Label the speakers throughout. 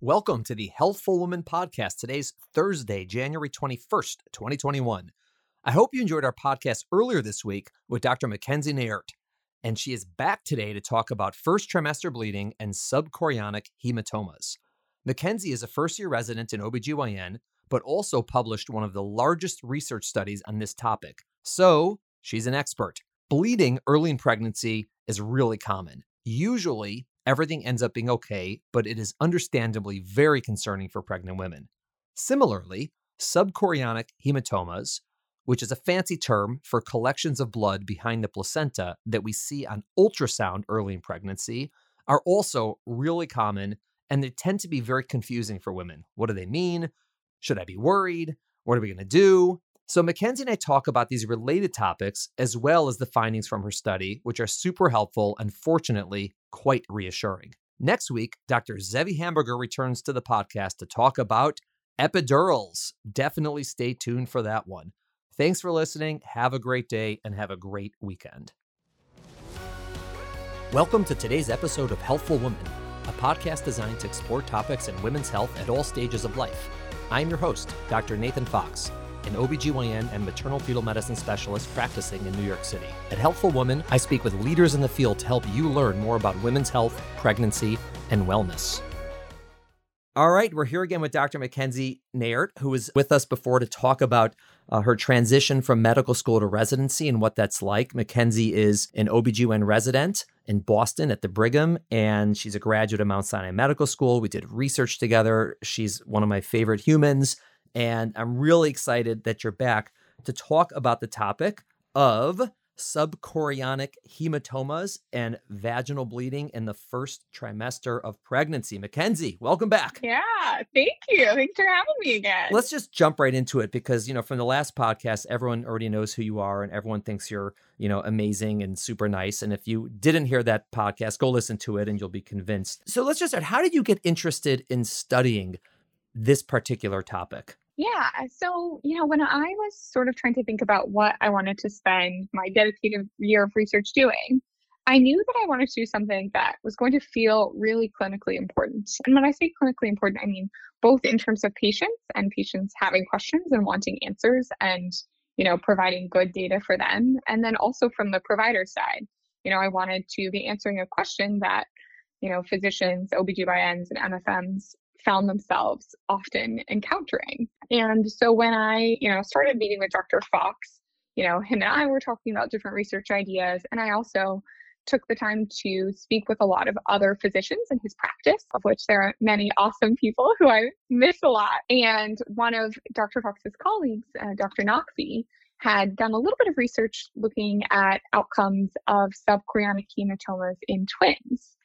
Speaker 1: Welcome to the Healthful Woman Podcast. Today's Thursday, January 21st, 2021. I hope you enjoyed our podcast earlier this week with Dr. Mackenzie Naert, and she is back today to talk about first trimester bleeding and subchorionic hematomas. Mackenzie is a first year resident in OBGYN, but also published one of the largest research studies on this topic. So she's an expert. Bleeding early in pregnancy is really common. Usually, everything ends up being okay, but it is understandably very concerning for pregnant women. Similarly, subchorionic hematomas, which is a fancy term for collections of blood behind the placenta that we see on ultrasound early in pregnancy, are also really common and they tend to be very confusing for women. What do they mean? Should I be worried? What are we going to do? So, Mackenzie and I talk about these related topics as well as the findings from her study, which are super helpful and fortunately quite reassuring. Next week, Dr. Zevi Hamburger returns to the podcast to talk about epidurals. Definitely stay tuned for that one. Thanks for listening. Have a great day and have a great weekend. Welcome to today's episode of Healthful Woman, a podcast designed to explore topics in women's health at all stages of life. I'm your host, Dr. Nathan Fox an OBGYN and maternal fetal medicine specialist practicing in New York City. At Healthful Woman, I speak with leaders in the field to help you learn more about women's health, pregnancy, and wellness. All right, we're here again with Dr. Mackenzie Naert, who was with us before to talk about uh, her transition from medical school to residency and what that's like. Mackenzie is an OBGYN resident in Boston at the Brigham, and she's a graduate of Mount Sinai Medical School. We did research together. She's one of my favorite humans. And I'm really excited that you're back to talk about the topic of subchorionic hematomas and vaginal bleeding in the first trimester of pregnancy. Mackenzie, welcome back.
Speaker 2: Yeah, thank you. Thanks for having me again.
Speaker 1: Let's just jump right into it because, you know, from the last podcast, everyone already knows who you are and everyone thinks you're, you know, amazing and super nice. And if you didn't hear that podcast, go listen to it and you'll be convinced. So let's just start. How did you get interested in studying this particular topic?
Speaker 2: Yeah. Uh, so, you know, when I was sort of trying to think about what I wanted to spend my dedicated year of research doing, I knew that I wanted to do something that was going to feel really clinically important. And when I say clinically important, I mean both in terms of patients and patients having questions and wanting answers and, you know, providing good data for them. And then also from the provider side, you know, I wanted to be answering a question that, you know, physicians, OBGYNs, and MFMs found themselves often encountering. And so when I, you know, started meeting with Dr. Fox, you know, him and I were talking about different research ideas. And I also took the time to speak with a lot of other physicians in his practice, of which there are many awesome people who I miss a lot. And one of Dr. Fox's colleagues, uh, Dr. Noxie, had done a little bit of research looking at outcomes of subchorionic hematomas in twins.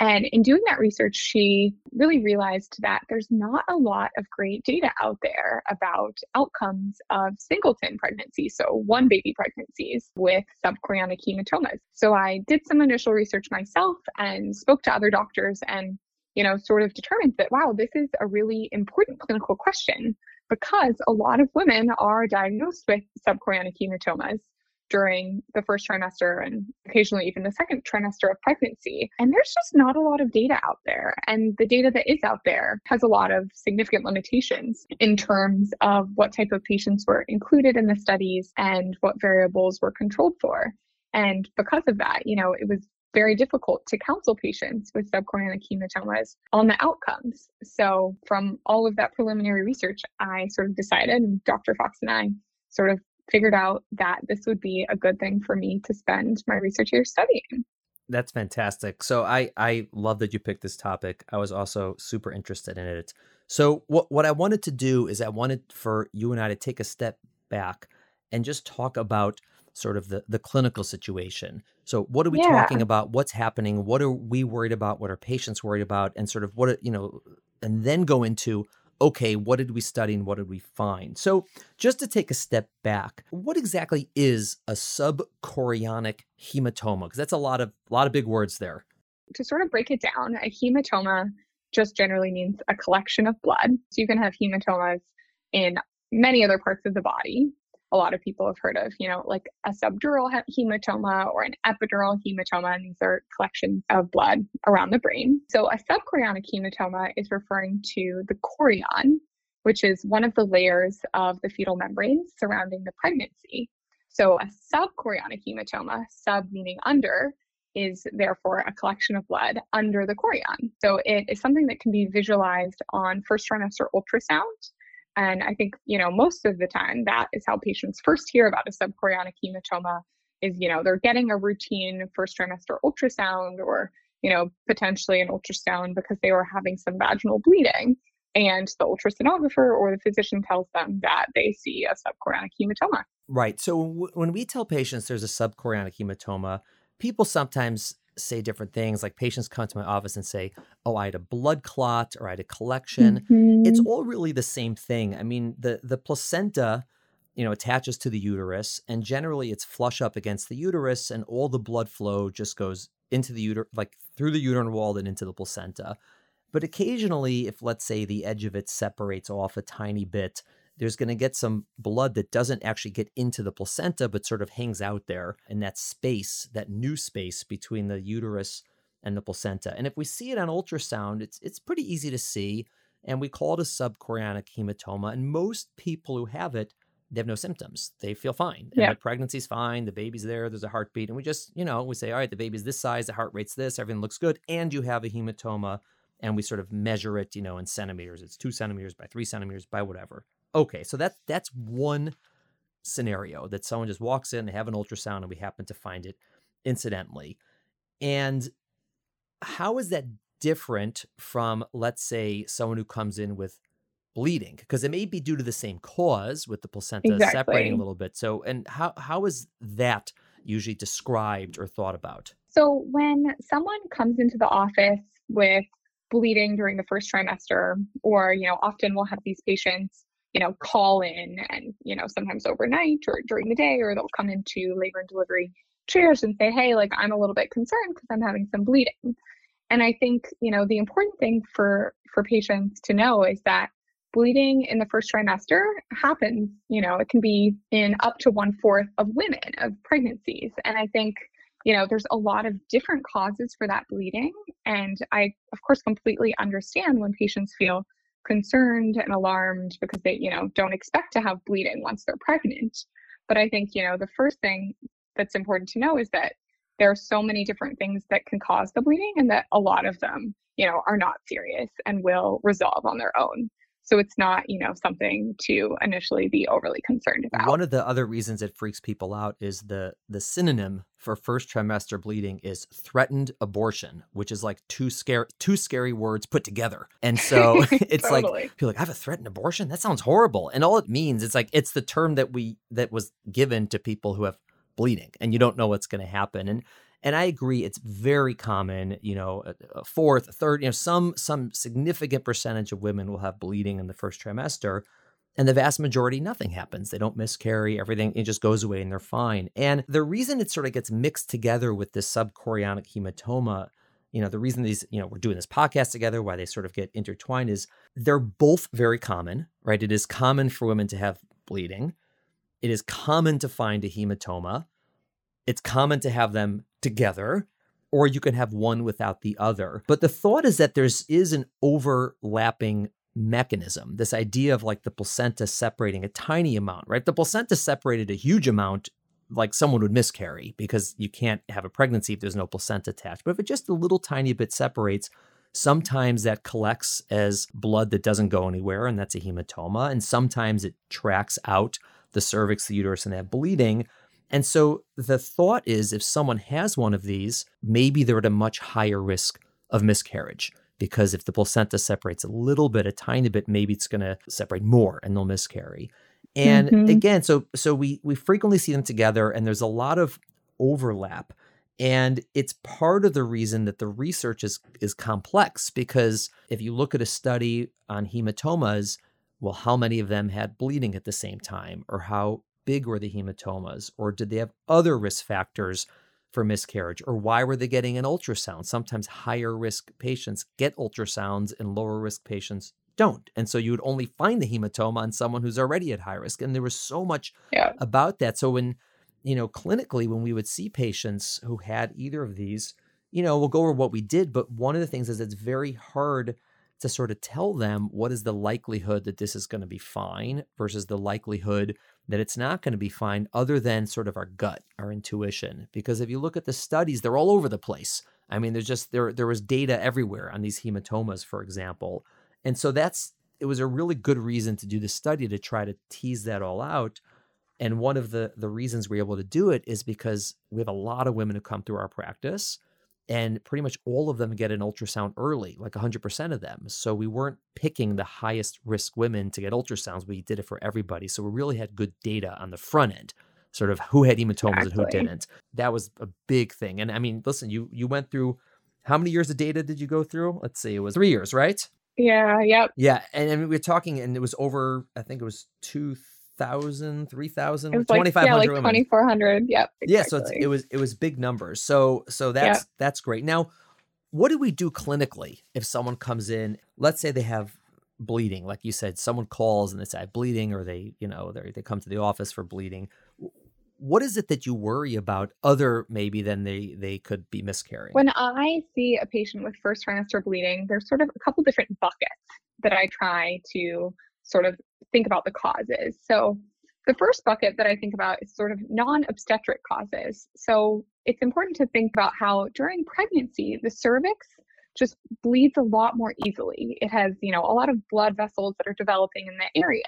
Speaker 2: And in doing that research, she really realized that there's not a lot of great data out there about outcomes of singleton pregnancies, so one baby pregnancies with subchorionic hematomas. So I did some initial research myself and spoke to other doctors and you know, sort of determined that, wow, this is a really important clinical question because a lot of women are diagnosed with subchorionic hematomas during the first trimester and occasionally even the second trimester of pregnancy. And there's just not a lot of data out there. And the data that is out there has a lot of significant limitations in terms of what type of patients were included in the studies and what variables were controlled for. And because of that, you know, it was very difficult to counsel patients with subchorionic hematomas on the outcomes. So, from all of that preliminary research, I sort of decided, Dr. Fox and I sort of figured out that this would be a good thing for me to spend my research year studying.
Speaker 1: That's fantastic. So I I love that you picked this topic. I was also super interested in it. So what what I wanted to do is I wanted for you and I to take a step back and just talk about sort of the the clinical situation. So what are we yeah. talking about? What's happening? What are we worried about? What are patients worried about? And sort of what you know, and then go into okay, what did we study and what did we find? So, just to take a step back, what exactly is a subchorionic hematoma? Because that's a lot of a lot of big words there.
Speaker 2: To sort of break it down, a hematoma just generally means a collection of blood. So you can have hematomas in many other parts of the body. A lot of people have heard of, you know, like a subdural hematoma or an epidural hematoma. And these are collections of blood around the brain. So a subchorionic hematoma is referring to the chorion, which is one of the layers of the fetal membrane surrounding the pregnancy. So a subchorionic hematoma, sub meaning under, is therefore a collection of blood under the chorion. So it is something that can be visualized on first trimester ultrasound and I think, you know, most of the time that is how patients first hear about a subchorionic hematoma is, you know, they're getting a routine first trimester ultrasound or, you know, potentially an ultrasound because they were having some vaginal bleeding. And the ultrasonographer or the physician tells them that they see a subchorionic hematoma.
Speaker 1: Right. So w- when we tell patients there's a subchorionic hematoma, people sometimes say different things. Like patients come to my office and say, "Oh, I had a blood clot or I had a collection." Mm-hmm. It's all really the same thing. I mean, the the placenta, you know, attaches to the uterus, and generally it's flush up against the uterus, and all the blood flow just goes into the uter, like through the uterine wall and into the placenta. But occasionally, if let's say the edge of it separates off a tiny bit, there's going to get some blood that doesn't actually get into the placenta, but sort of hangs out there in that space, that new space between the uterus and the placenta. And if we see it on ultrasound, it's it's pretty easy to see, and we call it a subchorionic hematoma. And most people who have it, they have no symptoms. They feel fine. And yeah. the pregnancy's fine. The baby's there. There's a heartbeat. And we just, you know, we say, all right, the baby's this size, the heart rate's this, everything looks good. And you have a hematoma. And we sort of measure it, you know, in centimeters. It's two centimeters by three centimeters by whatever. Okay, so that's that's one scenario that someone just walks in, they have an ultrasound, and we happen to find it incidentally. And how is that different from, let's say, someone who comes in with bleeding? Because it may be due to the same cause with the placenta exactly. separating a little bit. So, and how how is that usually described or thought about?
Speaker 2: So, when someone comes into the office with bleeding during the first trimester, or you know, often we'll have these patients you know, call in and, you know, sometimes overnight or during the day, or they'll come into labor and delivery chairs and say, hey, like I'm a little bit concerned because I'm having some bleeding. And I think, you know, the important thing for for patients to know is that bleeding in the first trimester happens, you know, it can be in up to one fourth of women of pregnancies. And I think, you know, there's a lot of different causes for that bleeding. And I, of course, completely understand when patients feel concerned and alarmed because they, you know, don't expect to have bleeding once they're pregnant. But I think, you know, the first thing that's important to know is that there are so many different things that can cause the bleeding and that a lot of them, you know, are not serious and will resolve on their own. So it's not, you know, something to initially be overly concerned about.
Speaker 1: One of the other reasons it freaks people out is the the synonym for first trimester bleeding is threatened abortion, which is like two scary two scary words put together. And so it's totally. like people like I have a threatened abortion. That sounds horrible. And all it means it's like it's the term that we that was given to people who have bleeding and you don't know what's going to happen. And and I agree, it's very common. You know, a, fourth, a third, you know, some some significant percentage of women will have bleeding in the first trimester, and the vast majority, nothing happens. They don't miscarry. Everything it just goes away, and they're fine. And the reason it sort of gets mixed together with this subchorionic hematoma you know the reason these you know we're doing this podcast together why they sort of get intertwined is they're both very common right it is common for women to have bleeding it is common to find a hematoma it's common to have them together or you can have one without the other. But the thought is that there's is an overlapping mechanism. This idea of like the placenta separating a tiny amount, right? The placenta separated a huge amount like someone would miscarry because you can't have a pregnancy if there's no placenta attached. But if it just a little tiny bit separates, sometimes that collects as blood that doesn't go anywhere, and that's a hematoma. And sometimes it tracks out the cervix, the uterus, and have bleeding. And so the thought is if someone has one of these, maybe they're at a much higher risk of miscarriage. Because if the placenta separates a little bit, a tiny bit, maybe it's going to separate more and they'll miscarry. And mm-hmm. again, so so we we frequently see them together, and there's a lot of overlap. And it's part of the reason that the research is is complex because if you look at a study on hematomas, well, how many of them had bleeding at the same time, or how big were the hematomas? Or did they have other risk factors for miscarriage? Or why were they getting an ultrasound? Sometimes higher risk patients get ultrasounds and lower risk patients don't. And so you would only find the hematoma on someone who's already at high risk. And there was so much
Speaker 2: yeah.
Speaker 1: about that. So when, you know, clinically, when we would see patients who had either of these, you know, we'll go over what we did, but one of the things is it's very hard to sort of tell them what is the likelihood that this is going to be fine versus the likelihood that it's not going to be fine, other than sort of our gut, our intuition. Because if you look at the studies, they're all over the place. I mean, there's just there there was data everywhere on these hematomas, for example, and so that's it was a really good reason to do the study to try to tease that all out. And one of the the reasons we're able to do it is because we have a lot of women who come through our practice and pretty much all of them get an ultrasound early, like 100% of them. So we weren't picking the highest risk women to get ultrasounds. We did it for everybody. So we really had good data on the front end, sort of who had hematomas exactly. and who didn't. That was a big thing. And I mean, listen, you you went through how many years of data did you go through? Let's see, it was three years, right?
Speaker 2: Yeah, yep.
Speaker 1: Yeah. And, and we we're talking, and it was over, I think it was two thousand, three thousand,
Speaker 2: twenty five hundred, like, twenty four hundred. Yep.
Speaker 1: Exactly. Yeah, so it was it was big numbers. So so that's yep. that's great. Now, what do we do clinically if someone comes in? Let's say they have bleeding, like you said, someone calls and they say I have bleeding, or they you know they they come to the office for bleeding. What is it that you worry about other maybe than they they could be miscarrying?
Speaker 2: When I see a patient with first trimester bleeding, there's sort of a couple different buckets that I try to sort of think about the causes. So the first bucket that I think about is sort of non obstetric causes. So it's important to think about how during pregnancy, the cervix just bleeds a lot more easily. It has, you know, a lot of blood vessels that are developing in the area.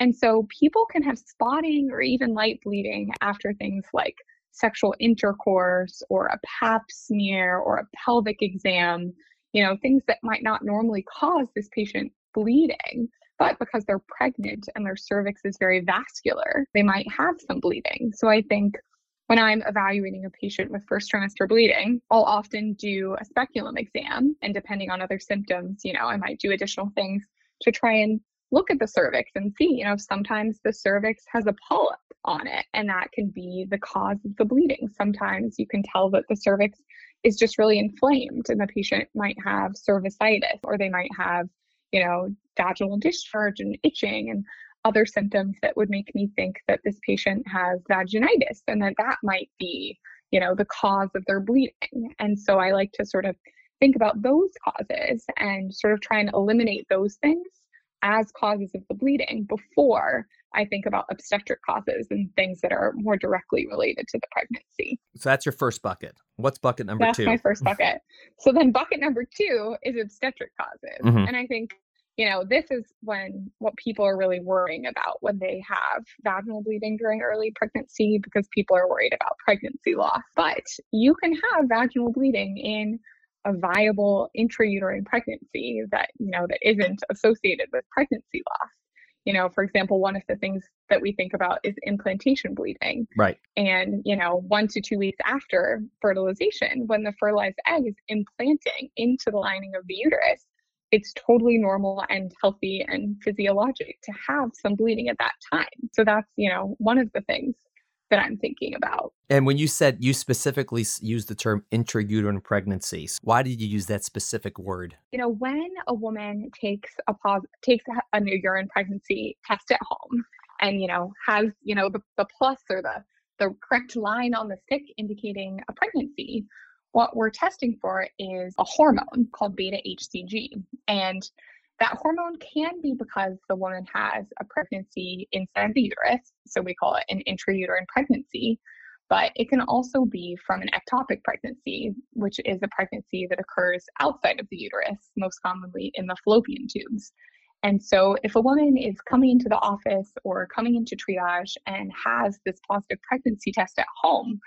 Speaker 2: And so people can have spotting or even light bleeding after things like sexual intercourse or a pap smear or a pelvic exam, you know, things that might not normally cause this patient bleeding but because they're pregnant and their cervix is very vascular, they might have some bleeding. So I think when I'm evaluating a patient with first trimester bleeding, I'll often do a speculum exam. And depending on other symptoms, you know, I might do additional things to try and look at the cervix and see, you know, sometimes the cervix has a polyp on it, and that can be the cause of the bleeding. Sometimes you can tell that the cervix is just really inflamed, and the patient might have cervicitis, or they might have you know, vaginal discharge and itching and other symptoms that would make me think that this patient has vaginitis and that that might be, you know, the cause of their bleeding. And so I like to sort of think about those causes and sort of try and eliminate those things as causes of the bleeding before I think about obstetric causes and things that are more directly related to the pregnancy.
Speaker 1: So that's your first bucket. What's bucket number
Speaker 2: that's
Speaker 1: two?
Speaker 2: That's my first bucket. so then bucket number two is obstetric causes. Mm-hmm. And I think you know, this is when what people are really worrying about when they have vaginal bleeding during early pregnancy because people are worried about pregnancy loss. But you can have vaginal bleeding in a viable intrauterine pregnancy that, you know, that isn't associated with pregnancy loss. You know, for example, one of the things that we think about is implantation bleeding.
Speaker 1: Right.
Speaker 2: And, you know, one to two weeks after fertilization, when the fertilized egg is implanting into the lining of the uterus, it's totally normal and healthy and physiologic to have some bleeding at that time. So that's, you know, one of the things that I'm thinking about.
Speaker 1: And when you said you specifically used the term intrauterine pregnancies, why did you use that specific word?
Speaker 2: You know, when a woman takes a pos- takes a new urine pregnancy test at home and, you know, has, you know, the, the plus or the the correct line on the stick indicating a pregnancy, what we're testing for is a hormone called beta HCG. And that hormone can be because the woman has a pregnancy inside the uterus. So we call it an intrauterine pregnancy. But it can also be from an ectopic pregnancy, which is a pregnancy that occurs outside of the uterus, most commonly in the fallopian tubes. And so, if a woman is coming into the office or coming into triage and has this positive pregnancy test at home,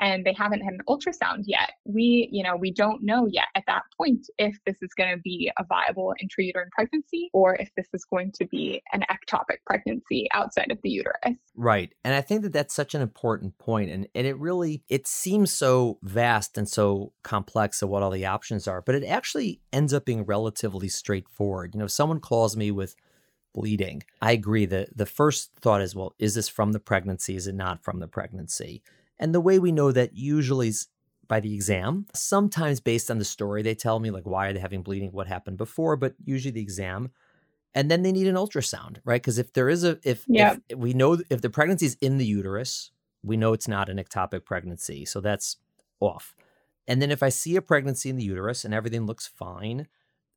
Speaker 2: and they haven't had an ultrasound yet we you know we don't know yet at that point if this is going to be a viable intrauterine pregnancy or if this is going to be an ectopic pregnancy outside of the uterus.
Speaker 1: Right and i think that that's such an important point and, and it really it seems so vast and so complex of what all the options are but it actually ends up being relatively straightforward. You know someone calls me with bleeding. I agree that the first thought is well is this from the pregnancy? Is it not from the pregnancy and the way we know that usually is by the exam, sometimes based on the story they tell me, like why are they having bleeding, what happened before, but usually the exam. and then they need an ultrasound, right? Because if there is a if,
Speaker 2: Yeah.
Speaker 1: if we know if the pregnancy is in the uterus, we know it's not an ectopic pregnancy, so that's off. And then if I see a pregnancy in the uterus and everything looks fine,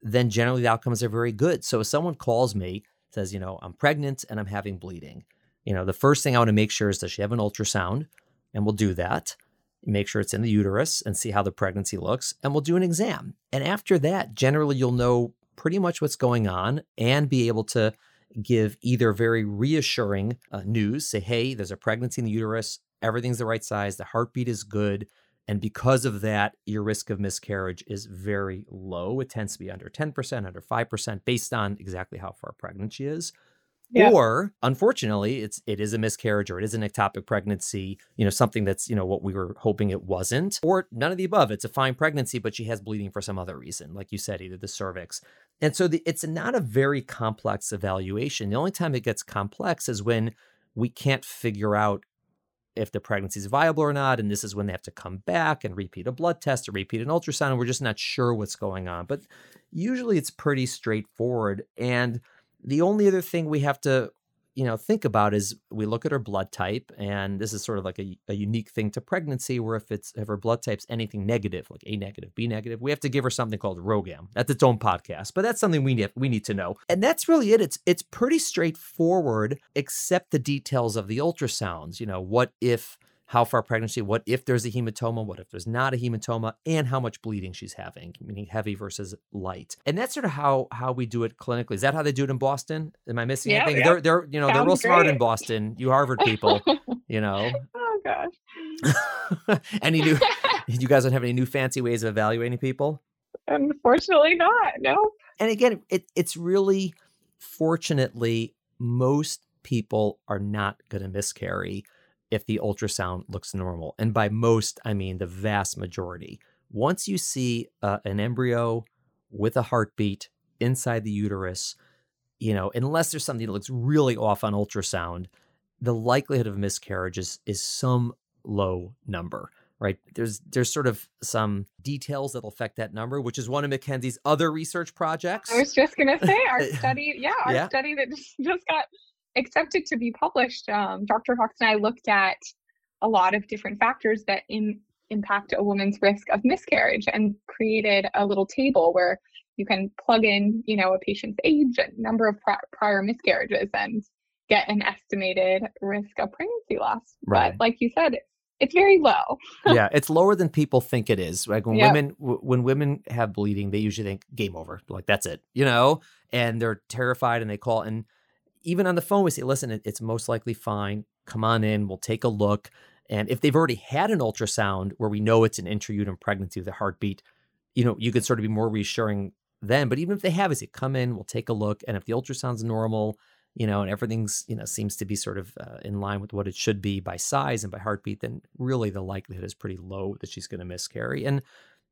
Speaker 1: then generally the outcomes are very good. So if someone calls me, says, you know, I'm pregnant and I'm having bleeding, you know, the first thing I want to make sure is does she have an ultrasound? And we'll do that. Make sure it's in the uterus and see how the pregnancy looks. And we'll do an exam. And after that, generally you'll know pretty much what's going on and be able to give either very reassuring uh, news say, hey, there's a pregnancy in the uterus, everything's the right size, the heartbeat is good. And because of that, your risk of miscarriage is very low. It tends to be under 10%, under 5%, based on exactly how far pregnant she is.
Speaker 2: Yeah.
Speaker 1: Or unfortunately, it's it is a miscarriage or it is an ectopic pregnancy, you know, something that's, you know, what we were hoping it wasn't. Or none of the above. It's a fine pregnancy, but she has bleeding for some other reason, like you said, either the cervix. And so the, it's not a very complex evaluation. The only time it gets complex is when we can't figure out if the pregnancy is viable or not. And this is when they have to come back and repeat a blood test or repeat an ultrasound. And we're just not sure what's going on. But usually it's pretty straightforward. And the only other thing we have to you know think about is we look at her blood type and this is sort of like a, a unique thing to pregnancy where if it's if her blood type's anything negative like a negative b negative we have to give her something called RhoGAM. That's its own podcast but that's something we need we need to know. And that's really it. It's it's pretty straightforward except the details of the ultrasounds. You know what if how far pregnancy, what if there's a hematoma, what if there's not a hematoma, and how much bleeding she's having, meaning heavy versus light. And that's sort of how how we do it clinically. Is that how they do it in Boston? Am I missing
Speaker 2: Yeah,
Speaker 1: anything?
Speaker 2: yeah.
Speaker 1: They're they're you know they're
Speaker 2: Sounds
Speaker 1: real smart in. Boston. You Harvard people, you know.
Speaker 2: oh gosh.
Speaker 1: any new? You guys don't have any new fancy ways of evaluating people?
Speaker 2: Unfortunately not. No.
Speaker 1: and again, it, it's really fortunately most people are not going to miscarry if the ultrasound looks normal. And by most, I mean the vast majority. Once you see uh, an embryo with a heartbeat inside the uterus, you know, unless there's something that looks really off on ultrasound, the likelihood of miscarriage is, is some low number right there's there's sort of some details that'll affect that number which is one of mackenzie's other research projects
Speaker 2: I was just gonna say our study, yeah, our
Speaker 1: Yeah.
Speaker 2: study that just, just got accepted to be published. Um, Dr. Fox and I looked at a lot of different factors that in, impact a woman's risk of miscarriage and created a little table where you can plug in, you know, a patient's age and number of pri- prior miscarriages and get an estimated risk of pregnancy loss.
Speaker 1: Right.
Speaker 2: But like you said, it's very low.
Speaker 1: yeah, it's lower than people think it is. Like when
Speaker 2: Yep.
Speaker 1: women w- when women have bleeding, they usually think game over. Like that's it, you know, and they're terrified and they call. And even on the phone, we say, "Listen, it, it's most likely fine. Come on in. We'll take a look." And if they've already had an ultrasound where we know it's an intrauterine pregnancy with a heartbeat, you know, you could sort of be more reassuring then. But even if they have, I say, "Come in. We'll take a look." And if the ultrasound's normal, you know, and everything's, you know, seems to be sort of uh, in line with what it should be by size and by heartbeat, then really the likelihood is pretty low that she's going to miscarry. And,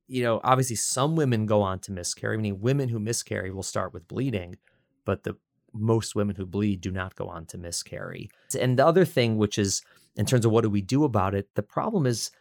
Speaker 1: you know, obviously some women go on to miscarry, meaning women who miscarry will start with bleeding, but the most women who bleed do not go on to miscarry. And the other thing, which is in terms of what do we do about it, the problem is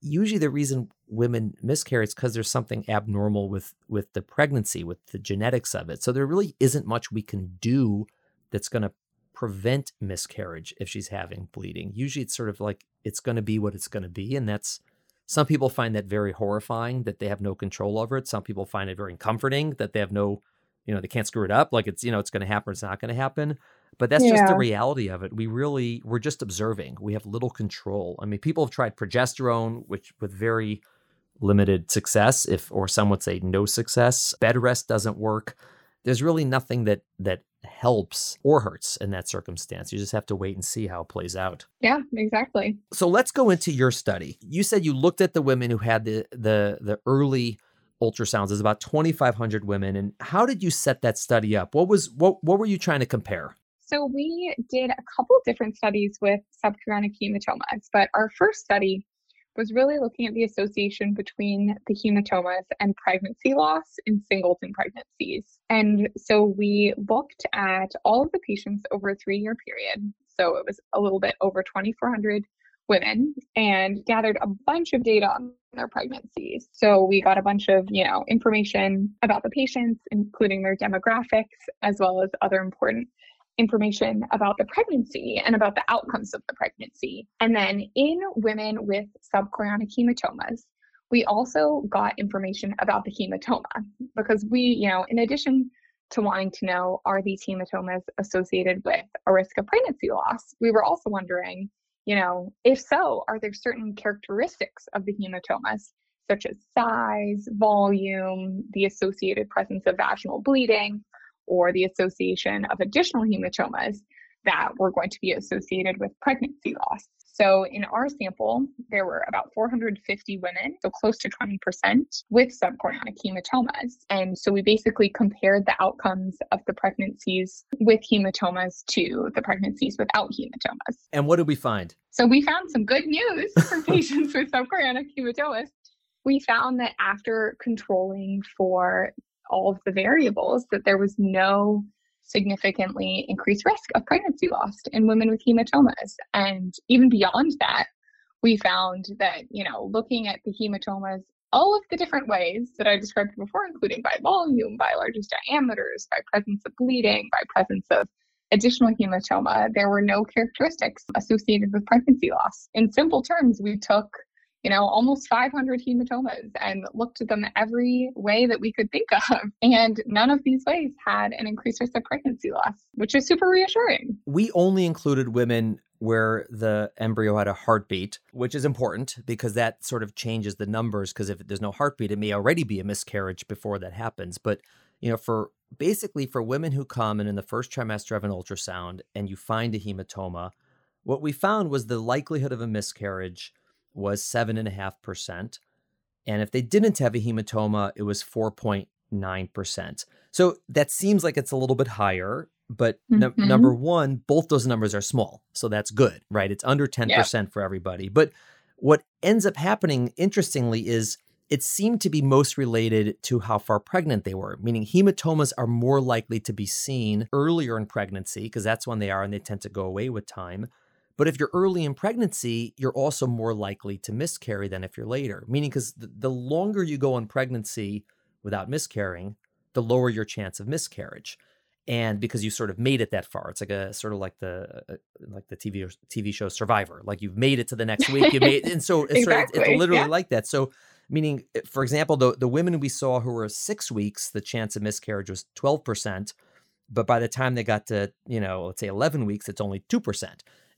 Speaker 1: usually the reason women miscarry is because there's something abnormal with with the pregnancy, with the genetics of it. So there really isn't much we can do that's going to prevent miscarriage if she's having bleeding. Usually it's sort of like it's going to be what it's going to be. And that's some people find that very horrifying that they have no control over it. Some people find it very comforting that they have no, you know, they can't screw it up. Like it's, you know, it's going to happen, it's not going to happen. But that's just the reality of it. We really, we're just observing. We have little control. I mean, people have tried progesterone, which with very limited success, if or some would say no success. Bed rest doesn't work. There's really nothing that that helps or hurts in that circumstance. You just have to wait and see how it plays out.
Speaker 2: Yeah, exactly.
Speaker 1: So let's go into your study. You said you looked at the women who had the the the early ultrasounds. is about 2,500 women, and how did you set that study up? What was what what were you trying to compare?
Speaker 2: So we did a couple different studies with subchorionic hematomas, but our first study was really looking at the association between the hematomas and pregnancy loss in singleton pregnancies. And so we looked at all of the patients over a three year period. So it was a little bit over 2,400 women and gathered a bunch of data on their pregnancies. So we got a bunch of, you know, information about the patients, including their demographics, as well as other important information about the pregnancy and about the outcomes of the pregnancy. And then in women with subchorionic hematomas, we also got information about the hematoma because we, you know, in addition to wanting to know are these hematomas associated with a risk of pregnancy loss, we were also wondering, you know, if so, are there certain characteristics of the hematomas, such as size, volume, the associated presence of vaginal bleeding, or the association of additional hematomas that were going to be associated with pregnancy loss. So in our sample, there were about 450 women, so close to 20%, with subchorionic hematomas. And so we basically compared the outcomes of the pregnancies with hematomas to the pregnancies without hematomas.
Speaker 1: And what did we find?
Speaker 2: So we found some good news for patients with subchorionic hematomas. We found that after controlling for all of the variables, that there was no significantly increased risk of pregnancy loss in women with hematomas. And even beyond that, we found that, you know, looking at the hematomas, all of the different ways that I described before, including by volume, by largest diameters, by presence of bleeding, by presence of additional hematoma, there were no characteristics associated with pregnancy loss. In simple terms, we took you know, almost 500 hematomas and looked at them every way that we could think of. And none of these ways had an increased risk of pregnancy loss, which is super reassuring.
Speaker 1: We only included women where the embryo had a heartbeat, which is important because that sort of changes the numbers. Because if there's no heartbeat, it may already be a miscarriage before that happens. But, you know, for basically for women who come and in the first trimester of an ultrasound and you find a hematoma, what we found was the likelihood of a miscarriage was 7.5%. And if they didn't have a hematoma, it was 4.9%. So that seems like it's a little bit higher. But mm-hmm. number one, both those numbers are small. So that's good, right? It's under 10% yeah. for everybody. But what ends up happening, interestingly, is it seemed to be most related to how far pregnant they were, meaning hematomas are more likely to be seen earlier in pregnancy because that's when they are and they tend to go away with time. But if you're early in pregnancy, you're also more likely to miscarry than if you're later, meaning because the, the longer you go in pregnancy without miscarrying, the lower your chance of miscarriage and because you sort of made it that far it's like a sort of like the uh, like the tv tv show survivor like you've made it to the next week you made and so it's, exactly. sort of, it's literally yeah. like that so meaning eh, for example the, the women we saw who were six weeks the chance of miscarriage was 12% but by the time they got to you know let's say 11 weeks it's only 2%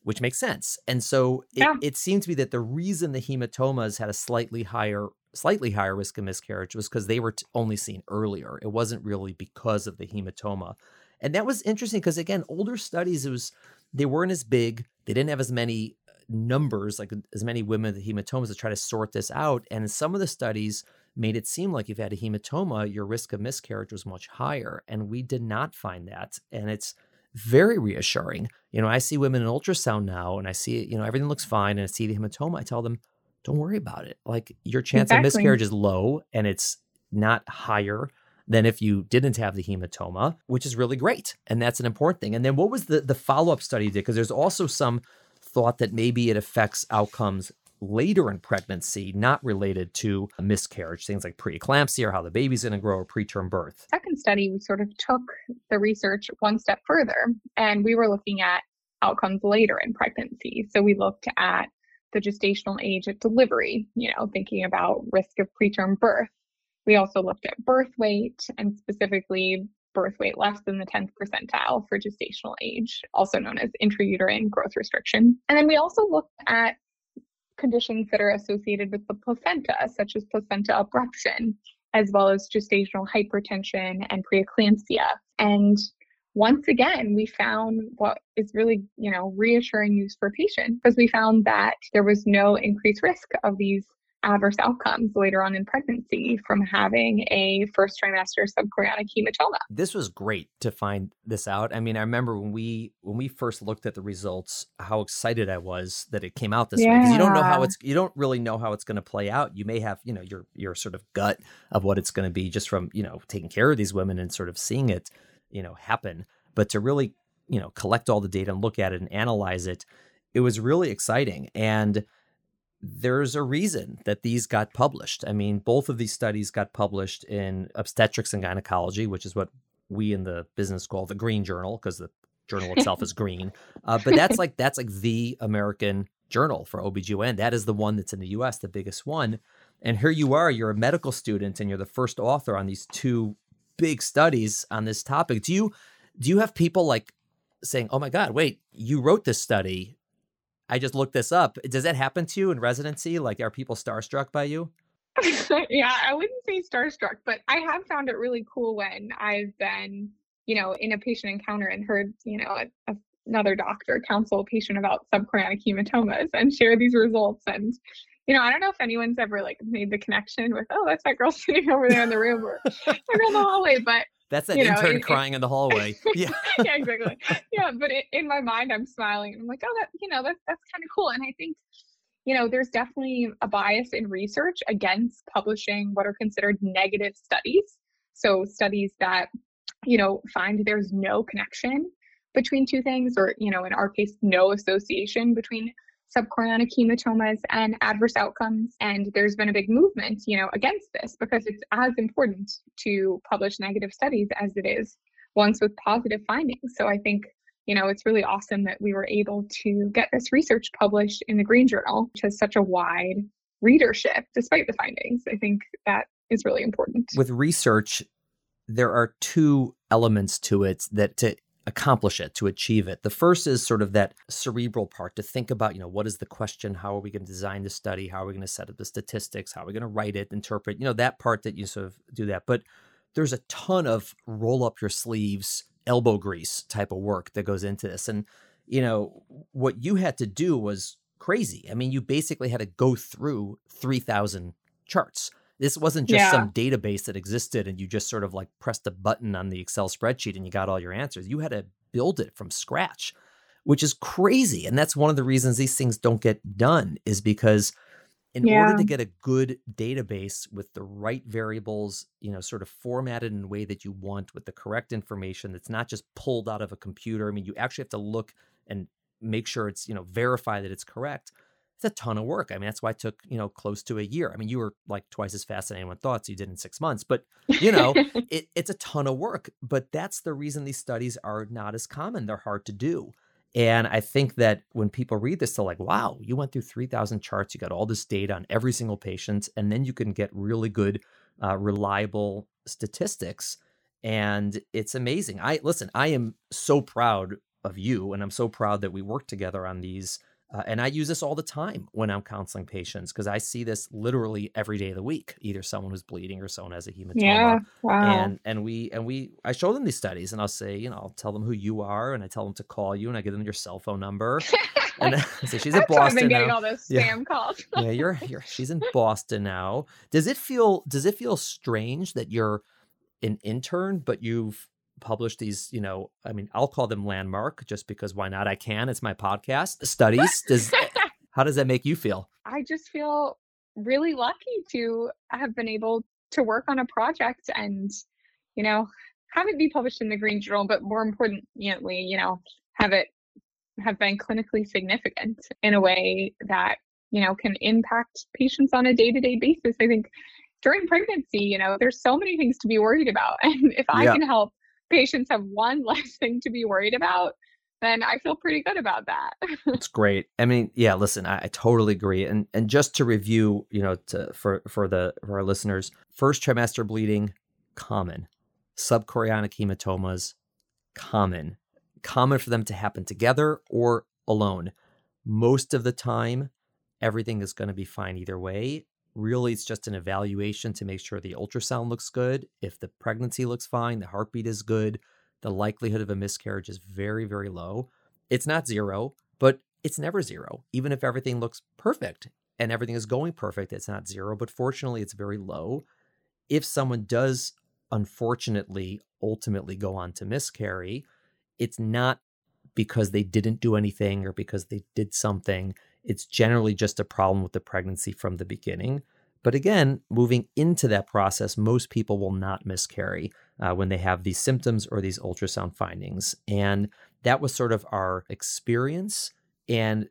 Speaker 1: which makes sense. And so it, yeah. it seemed to be that the reason the hematomas had a slightly higher slightly higher risk of miscarriage was because they were t- only seen earlier. It wasn't really because of the hematoma. And that was interesting because again, older studies it was they weren't as big. They didn't have as many uh, numbers like as many women with hematomas to try to sort this out. And some of the studies made it seem like if you had a hematoma, your risk of miscarriage was much higher. And we did not find that. And it's very reassuring. You know, I see women in ultrasound now and I see, you know, everything looks fine and I see the hematoma. I tell them, don't worry about it. Like your chance exactly. of miscarriage is low and it's not higher than if you didn't have the hematoma, which is really great. And that's an important thing. And then what was the, the follow up study did? Because there's also some thought that maybe it affects outcomes later in pregnancy, not related to a miscarriage, things like preeclampsia or how the baby's going to grow or preterm birth.
Speaker 2: Second study, we sort of took the research one step further and we were looking at outcomes later in pregnancy. So we looked at the gestational age at delivery, you know, thinking about risk of preterm birth. We also looked at birth weight and specifically birth weight less than the 10th percentile for gestational age, also known as intrauterine growth restriction. And then we also looked at conditions that are associated with the placenta, such as placenta abruption, as well as gestational hypertension and preeclampsia. And once again, we found what is really, you know, reassuring news for patients because we found that there was no increased risk of these adverse outcomes later on in pregnancy from having a first trimester subchorionic hematoma.
Speaker 1: This was great to find this out. I mean, I remember when we when we first looked at the results, how excited I was that it came out this yeah. way because you don't know how it's you don't really know how it's going to play out. You may have, you know, your your sort of gut of what it's going to be just from, you know, taking care of these women and sort of seeing it, you know, happen, but to really, you know, collect all the data and look at it and analyze it it was really exciting. And there's a reason that these got published. I mean, both of these studies got published in obstetrics and gynecology, which is what we in the business call the green journal because the journal itself is green. Uh, but that's like that's like the American journal for OBGYN. That is the one that's in the US, the biggest one. And here you are, you're a medical student and you're the first author on these two big studies on this topic. Do you do you have people like saying, "Oh my god, wait, you wrote this study. I just looked this up." Does that happen to you in residency? Like are people starstruck by you?
Speaker 2: yeah, I wouldn't say starstruck, but I have found it really cool when I've been, you know, in a patient encounter and heard, you know, a, a, another doctor counsel a patient about subchorionic hematomas and share these results. And, you know, I don't know if anyone's ever like made the connection with, oh, that's that girl sitting over there in the room or down the hallway, but
Speaker 1: that's that you intern know, crying in the hallway.
Speaker 2: Yeah. yeah, exactly. Yeah, but it, in my mind, I'm smiling. I'm like, oh, that you know, that that's kind of cool. And I think you know, there's definitely a bias in research against publishing what are considered negative studies. So, studies that, you know, find there's no connection between two things, or, you know, in our case, no association between subchorionic hematomas and adverse outcomes. And there's been a big movement, you know, against this because it's as important to publish negative studies as it is ones with positive findings. So I think you know, it's really awesome that we were able to get this research published in the Green Journal, which has such a wide readership despite the findings. I think that is really important.
Speaker 1: With research, there are two elements to it that to accomplish it, to achieve it. The first is sort of that cerebral part to think about, you know, what is the question? How are we going to design the study? How are we going to set up the statistics? How are we going to write it, interpret, you know, that part that you sort of do that. But there's a ton of roll up your sleeves elbow grease type of work that goes into this. And, you know, what you had to do was crazy. I mean, you basically had to go through 3,000 charts. This wasn't just yeah. some database that existed and you just sort of like pressed a button on the Excel spreadsheet and you got all your answers. You had to build it from scratch, which is crazy. And that's one of the reasons these things don't get done is because in yeah. order to get a good database with the right variables, you know, sort of formatted in a way that you want with the correct information that's not just pulled out of a computer. I mean, you actually have to look and make sure it's, you know, verify that it's correct. It's a ton of work. I mean, that's why it took, you know, close to a year. I mean, you were like twice as fast as anyone thought, so you did in six months. But, you know, it, it's a ton of work. But that's the reason these studies are not as common. They're hard to do. And I think that when people read this, they're like, wow, you went through 3,000 charts, you got all this data on every single patient, and then you can get really good, uh, reliable statistics. And it's amazing. I listen, I am so proud of you, and I'm so proud that we worked together on these uh, and I use this all the time when I'm counseling patients because I see this literally every day of the week. Either someone who's bleeding or someone has a hematoma.
Speaker 2: Yeah, wow.
Speaker 1: And and we and we I show them these studies and I'll say, you know, I'll tell them who you are and I tell them to call you and I give them your cell phone number. and I say she's in Boston. I've been
Speaker 2: getting
Speaker 1: now.
Speaker 2: all those spam yeah. calls.
Speaker 1: yeah, you're you're she's in Boston now. Does it feel does it feel strange that you're an intern but you've publish these, you know, I mean, I'll call them landmark just because why not? I can. It's my podcast. Studies. Does how does that make you feel?
Speaker 2: I just feel really lucky to have been able to work on a project and, you know, have it be published in the Green Journal, but more importantly, you know, have it have been clinically significant in a way that, you know, can impact patients on a day-to-day basis. I think during pregnancy, you know, there's so many things to be worried about. And if I yeah. can help patients have one less thing to be worried about, then I feel pretty good about that.
Speaker 1: It's great. I mean, yeah, listen, I, I, totally agree. And and just to review, you know, to, for for the for our listeners, first trimester bleeding, common. Subchorionic hematomas, common. Common for them to happen together or alone. Most of the time, everything is going to be fine either way. Really, it's just an evaluation to make sure the ultrasound looks good. If the pregnancy looks fine, the heartbeat is good, the likelihood of a miscarriage is very, very low. It's not zero, but it's never zero. Even if everything looks perfect and everything is going perfect, it's not zero, but fortunately, it's very low. If someone does unfortunately ultimately go on to miscarry, it's not because they didn't do anything or because they did something. It's generally just a problem with the pregnancy from the beginning. But again, moving into that process, most people will not miscarry uh, when they have these symptoms or these ultrasound findings. And that was sort of our experience. And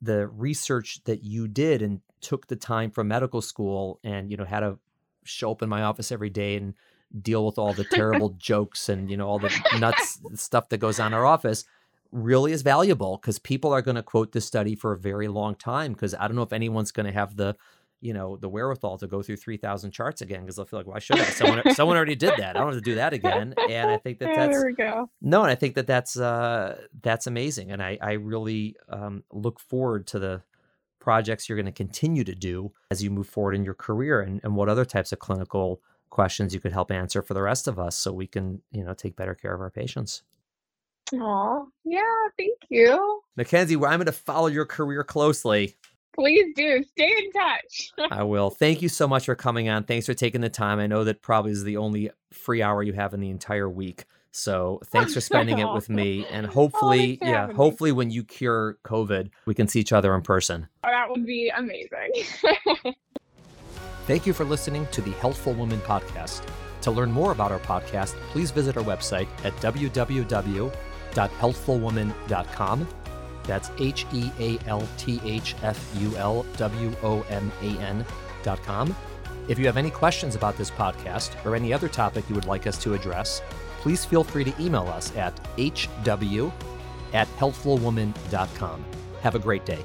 Speaker 1: the research that you did and took the time from medical school and you know had to show up in my office every day and deal with all the terrible jokes and you know all the nuts stuff that goes on in our office really is valuable because people are going to quote this study for a very long time because I don't know if anyone's going to have the you know the wherewithal to go through 3000 charts again because they'll feel like why should I? Someone someone already did that. I don't have to do that again and I think that
Speaker 2: Yeah,
Speaker 1: that's
Speaker 2: there we go.
Speaker 1: no and I think that that's uh that's amazing and I I really um look forward to the projects you're going to continue to do as you move forward in your career and, and what other types of clinical questions you could help answer for the rest of us so we can you know take better care of our patients
Speaker 2: Aw, yeah, thank you.
Speaker 1: mackenzie i'm going to follow your career closely
Speaker 2: Please do stay in touch.
Speaker 1: i will thank you so much for coming on thanks for taking the time i know that probably is the only free hour you have in the entire week so thanks for spending it with me and hopefully
Speaker 2: for
Speaker 1: yeah hopefully when you cure covid we can see each other in person oh,
Speaker 2: that would be amazing.
Speaker 1: Thank you for listening to the Healthful Woman podcast. To learn more about our podcast, please visit our website at www.healthfulwoman.com. That's H E A L T H F U L W O M A N.com. If you have any questions about this podcast or any other topic you would like us to address, please feel free to email us at hw at healthfulwoman.com. Have a great day.